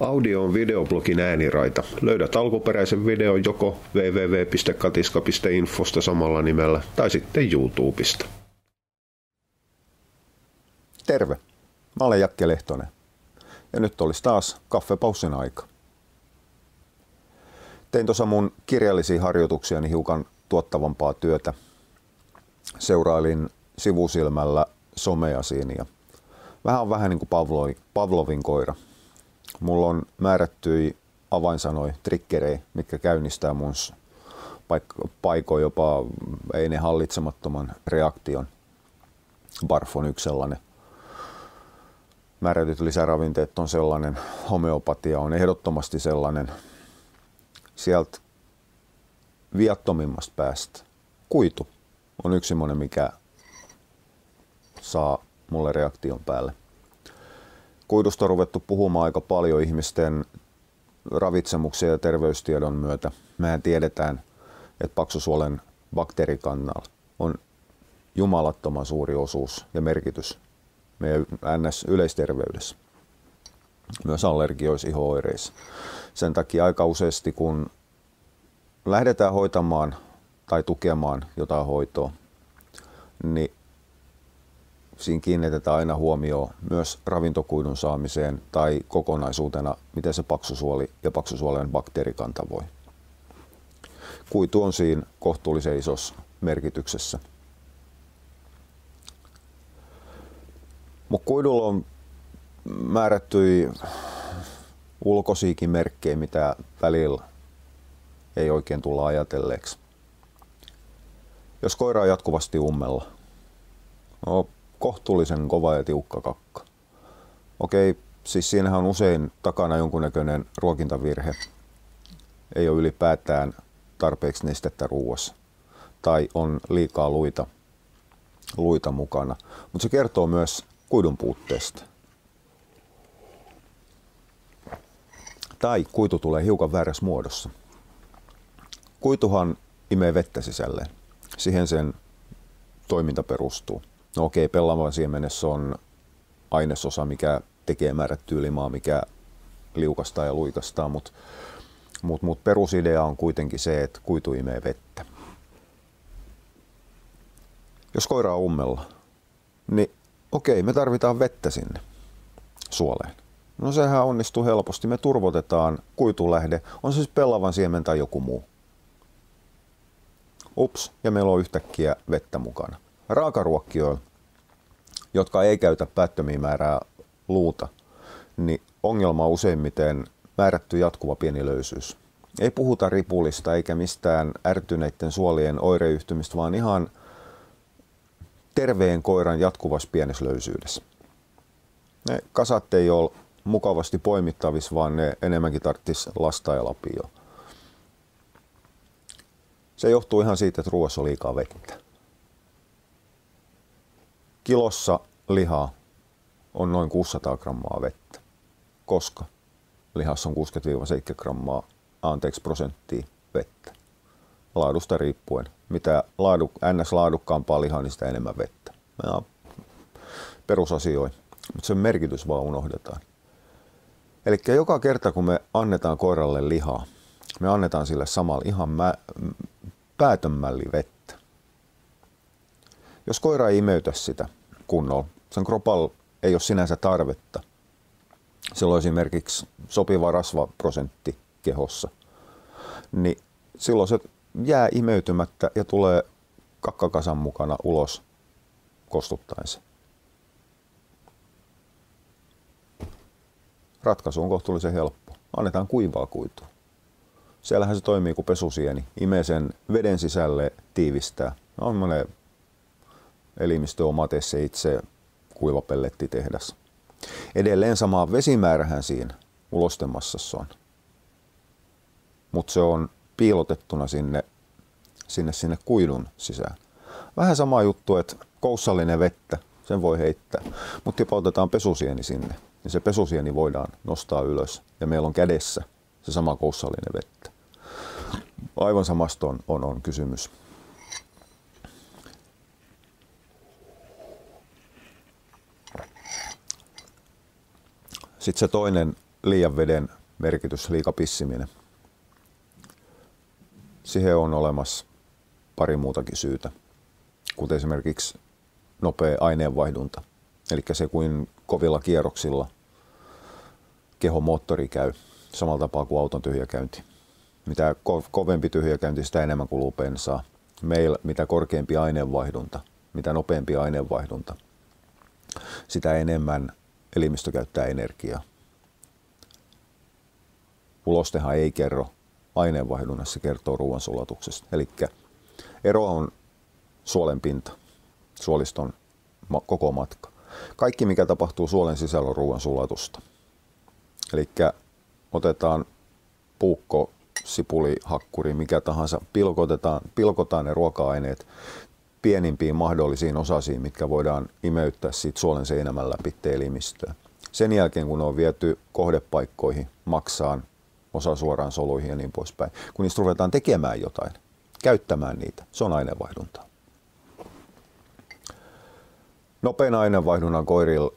Audio on videoblogin ääniraita. Löydät alkuperäisen videon joko www.katiska.infosta samalla nimellä tai sitten YouTubesta. Terve, mä olen Jakke Lehtonen. Ja nyt olisi taas kaffepaussin aika. Tein tuossa mun kirjallisia harjoituksiani hiukan tuottavampaa työtä. Seurailin sivusilmällä somea siinä ja vähän on vähän niin kuin Pavlovin koira – Mulla on määrättyi avainsanoi, triggerejä, mitkä käynnistää mun paik- paiko jopa ei ne hallitsemattoman reaktion. Barf on yksi sellainen. Määrätyt lisäravinteet on sellainen. Homeopatia on ehdottomasti sellainen. Sieltä viattomimmasta päästä. Kuitu on yksi semmoinen, mikä saa mulle reaktion päälle kuidusta on ruvettu puhumaan aika paljon ihmisten ravitsemuksen ja terveystiedon myötä. Mehän tiedetään, että paksusuolen bakteerikannalla on jumalattoman suuri osuus ja merkitys meidän NS-yleisterveydessä. Myös allergioissa, iho-oireissa. Sen takia aika useasti, kun lähdetään hoitamaan tai tukemaan jotain hoitoa, niin siinä kiinnitetään aina huomioon myös ravintokuidun saamiseen tai kokonaisuutena, miten se paksusuoli ja paksusuolen bakteerikanta voi. Kuitu on siinä kohtuullisen isossa merkityksessä. Mutta kuidulla on määrätty ulkoisiakin merkkejä, mitä välillä ei oikein tulla ajatelleeksi. Jos koira on jatkuvasti ummella, no kohtuullisen kova ja tiukka kakka. Okei, siis siinähän on usein takana jonkunnäköinen ruokintavirhe. Ei ole ylipäätään tarpeeksi nestettä ruuassa. Tai on liikaa luita, luita mukana. Mutta se kertoo myös kuidun puutteesta. Tai kuitu tulee hiukan väärässä muodossa. Kuituhan imee vettä sisälleen. Siihen sen toiminta perustuu. No okei, pellavan siemenessä on ainesosa, mikä tekee määrättyä limaa, mikä liukastaa ja luikastaa, mutta mut, mut perusidea on kuitenkin se, että kuitu imee vettä. Jos koira on ummella, niin okei, me tarvitaan vettä sinne suoleen. No sehän onnistuu helposti. Me turvotetaan kuitulähde, on se siis pellavan siemen tai joku muu. Ups, ja meillä on yhtäkkiä vettä mukana raakaruokkijoilla, jotka ei käytä päättömiä määrää luuta, niin ongelma on useimmiten määrätty jatkuva pieni löysyys. Ei puhuta ripulista eikä mistään ärtyneiden suolien oireyhtymistä, vaan ihan terveen koiran jatkuvassa pienessä löysyydessä. Ne kasat ei ole mukavasti poimittavissa, vaan ne enemmänkin tarvitsisi lasta ja lapio. Se johtuu ihan siitä, että ruoassa on liikaa vettä kilossa lihaa on noin 600 grammaa vettä, koska lihassa on 60-70 grammaa, anteeksi prosenttia vettä. Laadusta riippuen. Mitä laadu, ns. laadukkaampaa lihaa, niin sitä enemmän vettä. Ja perusasioita, mutta sen merkitys vaan unohdetaan. Eli joka kerta kun me annetaan koiralle lihaa, me annetaan sille samalla ihan mä, vettä. Jos koira ei imeytä sitä, kunnolla. Sen kropalla ei ole sinänsä tarvetta. Sillä on esimerkiksi sopiva rasvaprosentti kehossa. Niin silloin se jää imeytymättä ja tulee kakkakasan mukana ulos kostuttaen se. Ratkaisu on kohtuullisen helppo. Annetaan kuivaa kuitua. Siellähän se toimii kuin pesusieni. Imee sen veden sisälle, tiivistää. On elimistö omatesse itse kuivapellettitehdas. Edelleen sama vesimäärähän siinä ulostemassassa on. Mutta se on piilotettuna sinne, sinne, sinne kuidun sisään. Vähän sama juttu, että koussallinen vettä, sen voi heittää, mutta tipautetaan pesusieni sinne, niin se pesusieni voidaan nostaa ylös ja meillä on kädessä se sama koussallinen vettä. Aivan samasta on, on, on kysymys. Sitten se toinen liian veden merkitys, liika pissiminen. Siihen on olemassa pari muutakin syytä, kuten esimerkiksi nopea aineenvaihdunta. Eli se kuin kovilla kierroksilla keho moottori käy samalla tapaa kuin auton tyhjäkäynti. Mitä kovempi tyhjäkäynti, sitä enemmän kuluu bensaa. Meillä mitä korkeampi aineenvaihdunta, mitä nopeampi aineenvaihdunta, sitä enemmän elimistö käyttää energiaa. Ulostehan ei kerro aineenvaihdunnassa, kertoo ruoansulatuksesta. Eli ero on suolen pinta, suoliston koko matka. Kaikki, mikä tapahtuu suolen sisällä, on ruoan sulatusta. Eli otetaan puukko, sipuli, hakkuri, mikä tahansa, pilkotetaan, pilkotaan ne ruoka-aineet pienimpiin mahdollisiin osasiin, mitkä voidaan imeyttää siitä suolen seinämän läpi elimistöön. Sen jälkeen, kun ne on viety kohdepaikkoihin, maksaan, osa suoraan soluihin ja niin poispäin, kun niistä ruvetaan tekemään jotain, käyttämään niitä, se on aineenvaihduntaa. Nopein aineenvaihdunnan koirilla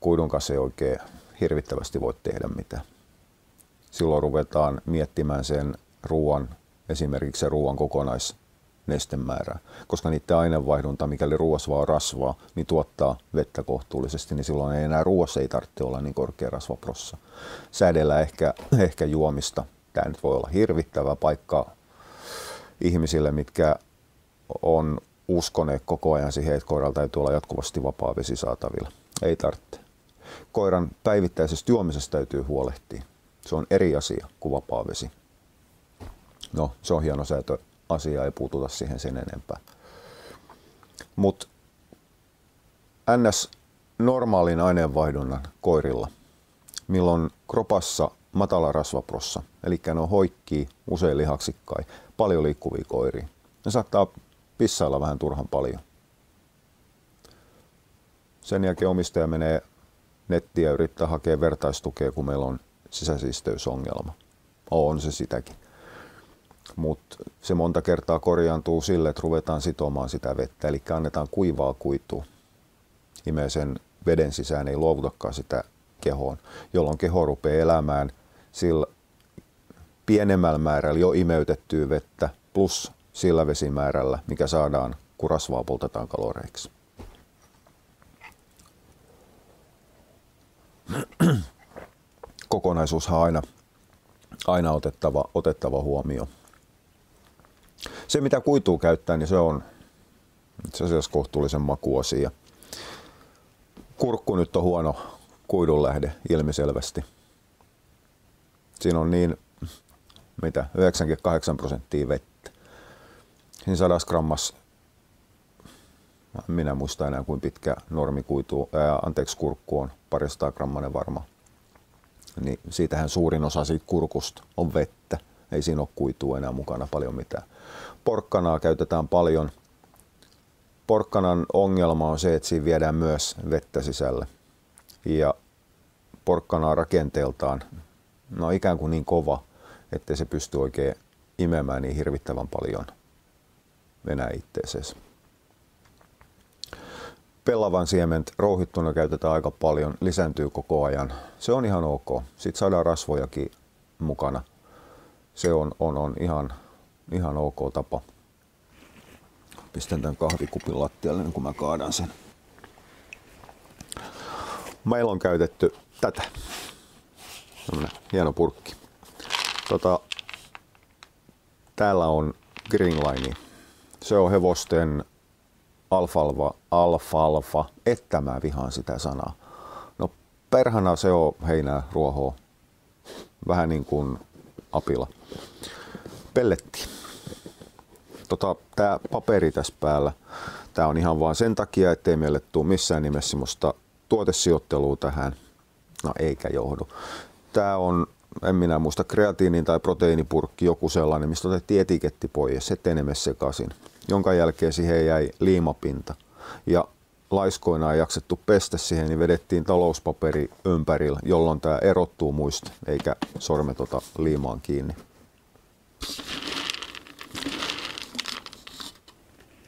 kuidun kanssa ei oikein hirvittävästi voi tehdä mitään. Silloin ruvetaan miettimään sen ruoan, esimerkiksi se ruoan kokonais nestemäärää, koska niiden aineenvaihdunta, mikäli ruoassa vaan rasvaa, niin tuottaa vettä kohtuullisesti, niin silloin ei enää ruoassa ei tarvitse olla niin korkea rasvaprossa. Säädellä ehkä, ehkä juomista. Tämä nyt voi olla hirvittävä paikka ihmisille, mitkä on uskoneet koko ajan siihen, että koiralla täytyy olla jatkuvasti vapaa vesi saatavilla. Ei tarvitse. Koiran päivittäisestä juomisesta täytyy huolehtia. Se on eri asia kuin vapaa vesi. No, se on hieno säätö asia, ei puututa siihen sen enempää. Mutta NS normaalin aineenvaihdunnan koirilla, milloin kropassa matala rasvaprossa, eli ne on hoikkii, usein lihaksikkai, paljon liikkuvia koiria. Ne saattaa pissailla vähän turhan paljon. Sen jälkeen omistaja menee nettiin ja yrittää hakea vertaistukea, kun meillä on sisäsiisteysongelma. On se sitäkin. Mutta se monta kertaa korjaantuu sille, että ruvetaan sitomaan sitä vettä, eli annetaan kuivaa kuitua. Imee sen veden sisään, ei luovutakaan sitä kehoon, jolloin keho rupeaa elämään sillä pienemmällä määrällä jo imeytettyä vettä plus sillä vesimäärällä, mikä saadaan, kun rasvaa poltetaan kaloreiksi. Kokonaisuushan on aina, aina otettava, otettava huomio. Se, mitä kuituu käyttää, niin se on itse asiassa kohtuullisen makuasia. Kurkku nyt on huono kuidun lähde ilmiselvästi. Siinä on niin, mitä, 98 prosenttia vettä. Siinä 100 grammas, minä muista enää kuin pitkä normikuitu, ää, anteeksi kurkku on, parista grammanen varma. Niin siitähän suurin osa siitä kurkusta on vettä. Ei siinä ole kuitua enää mukana paljon mitään porkkanaa käytetään paljon. Porkkanan ongelma on se, että siinä viedään myös vettä sisälle. Ja porkkanaa rakenteeltaan no ikään kuin niin kova, että se pystyy oikein imemään niin hirvittävän paljon venää itteeseesi. Pellavan siement rouhittuna käytetään aika paljon, lisääntyy koko ajan. Se on ihan ok. Sitten saadaan rasvojakin mukana. Se on, on, on ihan ihan ok tapa. Pistän tämän kahvikupin lattialle, niin kun mä kaadan sen. Meillä on käytetty tätä. Tällainen hieno purkki. Tota, täällä on Greenline. Se on hevosten alfalfa, alfalfa, että mä vihaan sitä sanaa. No perhana se on heinää, ruohoa. Vähän niin kuin apila. Pelletti tota, tämä paperi tässä päällä, tämä on ihan vaan sen takia, ettei meille tule missään nimessä sellaista tuotesijoittelua tähän. No eikä johdu. Tämä on, en minä muista, kreatiinin tai proteiinipurkki, joku sellainen, mistä otettiin etiketti pois, ettei ne sekaisin. Jonka jälkeen siihen jäi liimapinta. Ja laiskoina ei jaksettu pestä siihen, niin vedettiin talouspaperi ympärillä, jolloin tämä erottuu muista, eikä sormet ota liimaan kiinni.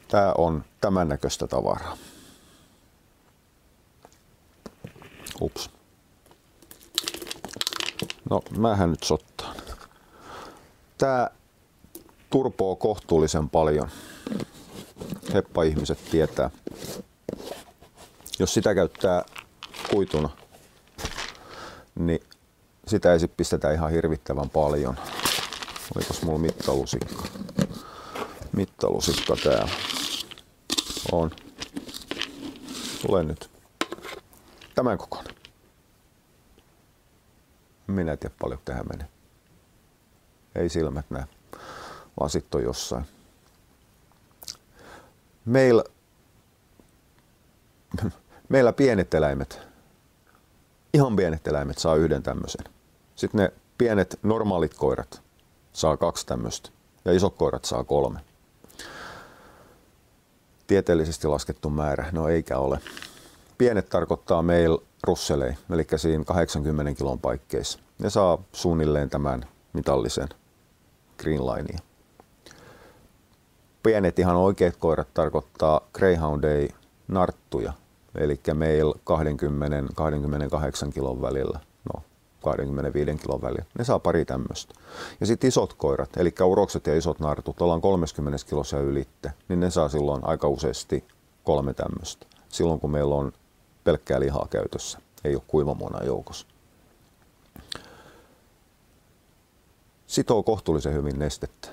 Tämä on tämän näköistä tavaraa. Ups. No, mähän nyt sottaan. Tää turpoo kohtuullisen paljon. Heppa-ihmiset tietää. Jos sitä käyttää kuituna, niin sitä ei sit pistetä ihan hirvittävän paljon. Olikos mulla mittalusikka? Mittalusikka täällä. On. Tule nyt. Tämän kokoinen. Minä en tiedä paljon tähän menee. Ei silmät näe, vaan sitten on jossain. Meillä, meillä pienet eläimet, ihan pienet eläimet saa yhden tämmöisen. Sitten ne pienet normaalit koirat saa kaksi tämmöistä ja isot koirat saa kolme. Tieteellisesti laskettu määrä, no eikä ole. Pienet tarkoittaa meillä russelei, eli siinä 80 kilon paikkeissa. Ne saa suunnilleen tämän mitallisen Green Linea. Pienet ihan oikeat koirat tarkoittaa Greyhoundei narttuja, eli meillä 20-28 kilon välillä, 25 kilon välillä. Ne saa pari tämmöistä. Ja sitten isot koirat, eli urokset ja isot nartut, ollaan 30 kilossa ylitte, niin ne saa silloin aika useasti kolme tämmöistä. Silloin kun meillä on pelkkää lihaa käytössä, ei ole kuivamuona joukossa. Sitoo kohtuullisen hyvin nestettä.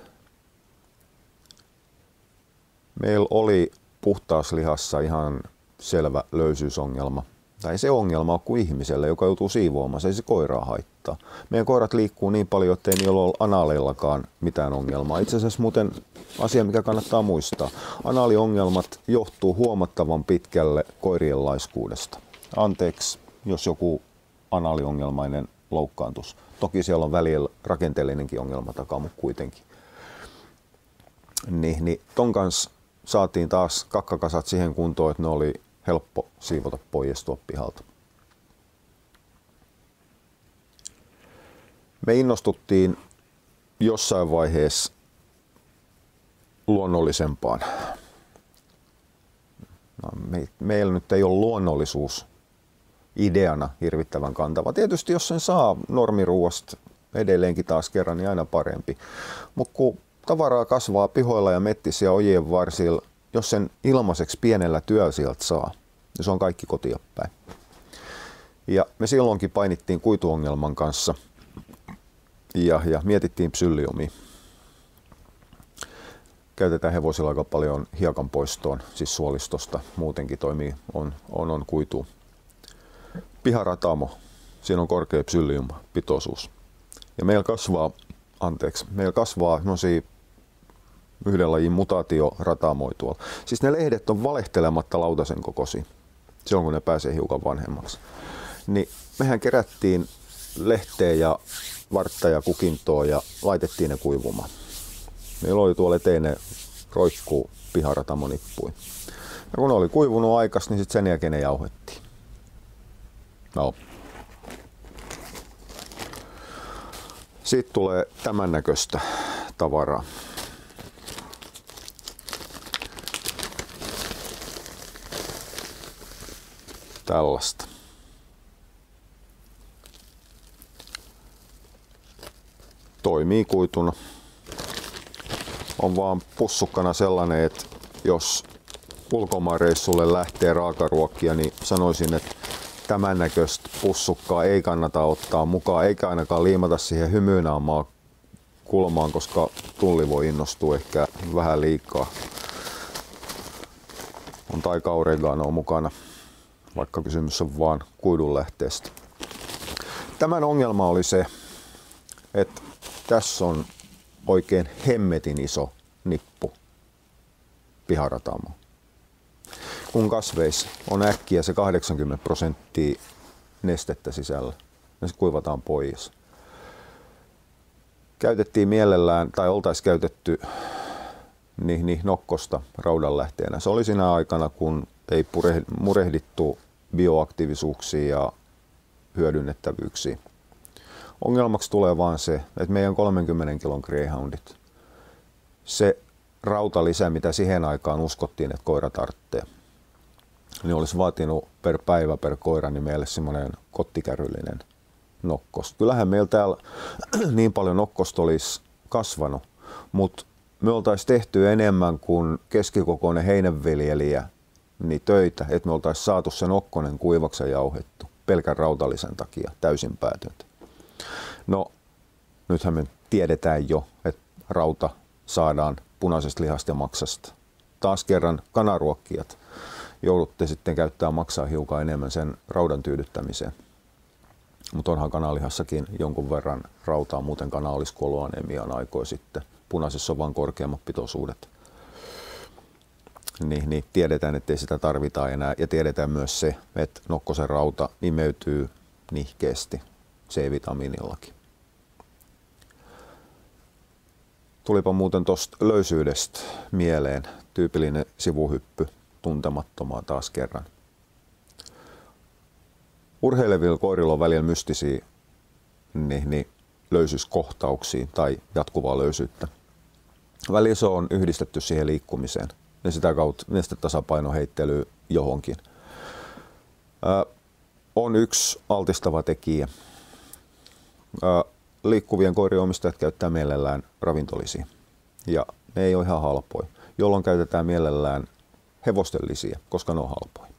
Meillä oli puhtauslihassa ihan selvä löysyysongelma. Tai se ongelma on kuin ihmiselle, joka joutuu siivoamaan, se ei se koiraa haittaa. Meidän koirat liikkuu niin paljon, että ei niillä ole anaaleillakaan mitään ongelmaa. Itse asiassa muuten asia, mikä kannattaa muistaa. Anaaliongelmat johtuu huomattavan pitkälle koirien laiskuudesta. Anteeksi, jos joku anaaliongelmainen loukkaantus. Toki siellä on välillä rakenteellinenkin ongelma takaa, mutta kuitenkin. Niin, niin ton kanssa saatiin taas kakkakasat siihen kuntoon, että ne oli helppo siivota pois tuo pihalta. Me innostuttiin jossain vaiheessa luonnollisempaan. No, me, meillä nyt ei ole luonnollisuus ideana hirvittävän kantava. Tietysti jos sen saa normiruuasta edelleenkin taas kerran, niin aina parempi. Mutta kun tavaraa kasvaa pihoilla ja mettissä ja ojien varsilla, jos sen ilmaiseksi pienellä työllä sieltä saa, niin se on kaikki kotia päin. Ja me silloinkin painittiin kuituongelman kanssa ja, ja mietittiin psylliumia. Käytetään hevosilla aika paljon hiekan poistoon, siis suolistosta. Muutenkin toimii, on, on, on kuitu. Piharatamo, siinä on korkea psyllium-pitoisuus. Ja meillä kasvaa, anteeksi, meillä kasvaa yhden lajin mutaatiorataamoi tuolla. Siis ne lehdet on valehtelematta lautasen kokoisia, silloin kun ne pääsee hiukan vanhemmaksi. Niin mehän kerättiin lehteä ja vartta ja kukintoa ja laitettiin ne kuivumaan. Meillä oli tuolla eteen ne roikkuu piharatamonippui. Ja kun ne oli kuivunut aikas, niin sitten sen jälkeen ne jauhettiin. No. Sitten tulee tämän näköistä tavaraa. Tällaista. Toimii kuituna. On vaan pussukkana sellainen, että jos ulkomaanreissulle lähtee raakaruokkia, niin sanoisin, että tämän näköistä pussukkaa ei kannata ottaa mukaan, eikä ainakaan liimata siihen hymynaamaan kulmaan, koska tulli voi innostua ehkä vähän liikaa. On taika oreganoa mukana, vaikka kysymys on vaan kuidunlähteestä. Tämän ongelma oli se, että tässä on oikein hemmetin iso nippu piharatamo kun kasveissa on äkkiä se 80 prosenttia nestettä sisällä ja se kuivataan pois. Käytettiin mielellään, tai oltaisiin käytetty niin, niin nokkosta raudanlähteenä. Se oli siinä aikana, kun ei murehdittu bioaktiivisuuksia ja hyödynnettävyyksiä. Ongelmaksi tulee vaan se, että meidän 30 kilon greyhoundit, se rautalisä, mitä siihen aikaan uskottiin, että koira tarvitsee, niin olisi vaatinut per päivä per koira niin meille semmoinen kottikärryllinen nokkosta. Kyllähän meillä täällä niin paljon nokkosta olisi kasvanut, mutta me oltaisiin tehty enemmän kuin keskikokoinen heinänviljelijä niin töitä, että me oltaisiin saatu sen okkonen kuivaksi ja jauhettu pelkän rautallisen takia täysin päätöntä. No, nythän me tiedetään jo, että rauta saadaan punaisesta lihasta ja maksasta. Taas kerran kanaruokkijat joudutte sitten käyttää maksaa hiukan enemmän sen raudan tyydyttämiseen. Mutta onhan kanalihassakin jonkun verran rautaa, muuten kana olisi kuollut aikoja sitten. Punaisessa on vain korkeammat pitoisuudet. Niin, niin tiedetään, että ei sitä tarvita enää. Ja tiedetään myös se, että nokkosen rauta imeytyy nihkeästi C-vitamiinillakin. Tulipa muuten tuosta löysyydestä mieleen tyypillinen sivuhyppy tuntemattomaa taas kerran. Urheilevilla koirilla on välillä mystisiä niin, niin löysyyskohtauksiin tai jatkuvaa löysyyttä. Se on yhdistetty siihen liikkumiseen ja sitä kautta nestetasapaino heittely johonkin. Ää, on yksi altistava tekijä. Ää, liikkuvien koirien omistajat käyttää mielellään ravintolisia ja ne ei ole ihan halpoja, jolloin käytetään mielellään hevostellisia, koska ne on halpoja.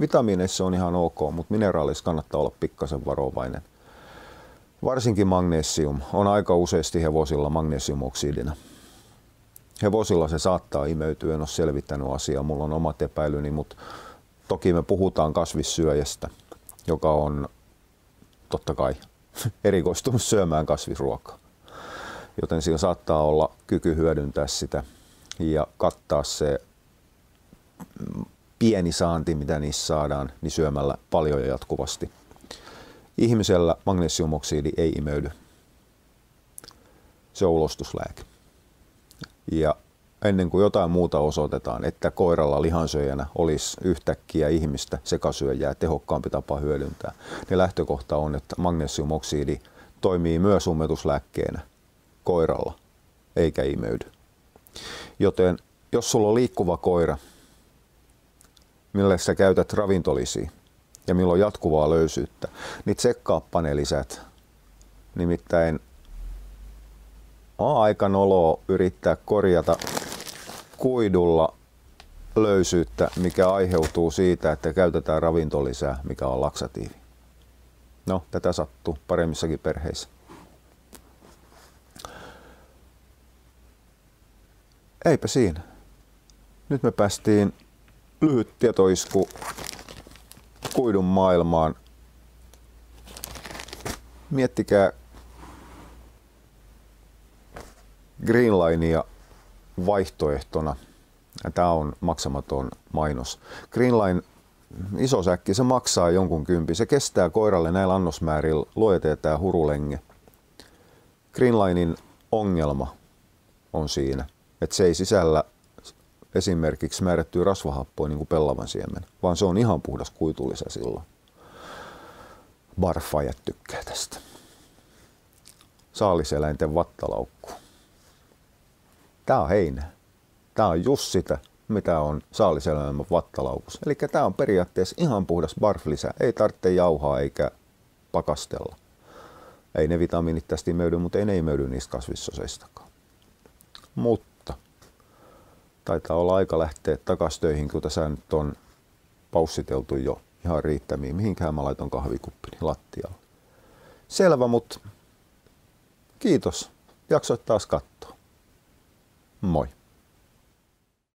Vitamiineissa on ihan ok, mutta mineraalissa kannattaa olla pikkasen varovainen. Varsinkin magnesium on aika useasti hevosilla magnesiumoksidina. Hevosilla se saattaa imeytyä, en ole selvittänyt asiaa, mulla on omat epäilyni, mutta toki me puhutaan kasvissyöjästä, joka on totta kai erikoistunut syömään kasvisruokaa. Joten sillä saattaa olla kyky hyödyntää sitä ja kattaa se pieni saanti, mitä niissä saadaan, niin syömällä paljon ja jatkuvasti. Ihmisellä magnesiumoksidi ei imeydy. Se on ulostuslääke. Ja ennen kuin jotain muuta osoitetaan, että koiralla lihansyöjänä olisi yhtäkkiä ihmistä sekasyöjää tehokkaampi tapa hyödyntää, niin lähtökohta on, että magnesiumoksidi toimii myös ummetuslääkkeenä koiralla, eikä imeydy. Joten jos sulla on liikkuva koira, millä sä käytät ravintolisia ja milloin jatkuvaa löysyyttä, niin tsekkaappa ne lisät. Nimittäin on aika noloa yrittää korjata kuidulla löysyyttä, mikä aiheutuu siitä, että käytetään ravintolisää, mikä on laksatiivi. No, tätä sattuu paremmissakin perheissä. Eipä siinä. Nyt me päästiin lyhyt tietoisku kuidun maailmaan. Miettikää Greenlinea vaihtoehtona. Tämä on maksamaton mainos. Greenline iso säkki, se maksaa jonkun kympi. Se kestää koiralle näillä annosmäärillä luotetaan tämä hurulenge. Greenlinein ongelma on siinä, että se ei sisällä esimerkiksi määrättyä rasvahappoa niin kuin pellavan siemen, vaan se on ihan puhdas kuitulisä silloin. Barfajat tykkää tästä. Saaliseläinten vattalaukku. Tää on heinä. Tää on just sitä, mitä on saaliseläimen vattalaukus. Eli tää on periaatteessa ihan puhdas barflisä. Ei tarvitse jauhaa eikä pakastella. Ei ne vitamiinit tästä imeydy, mutta ei ne imeydy niistä kasvissoseistakaan. Mutta taitaa olla aika lähteä takaisin töihin, kun tässä nyt on paussiteltu jo ihan riittämiin. Mihinkään mä laitan kahvikuppini lattialle. Selvä, mutta kiitos. Jaksoit taas katsoa. Moi.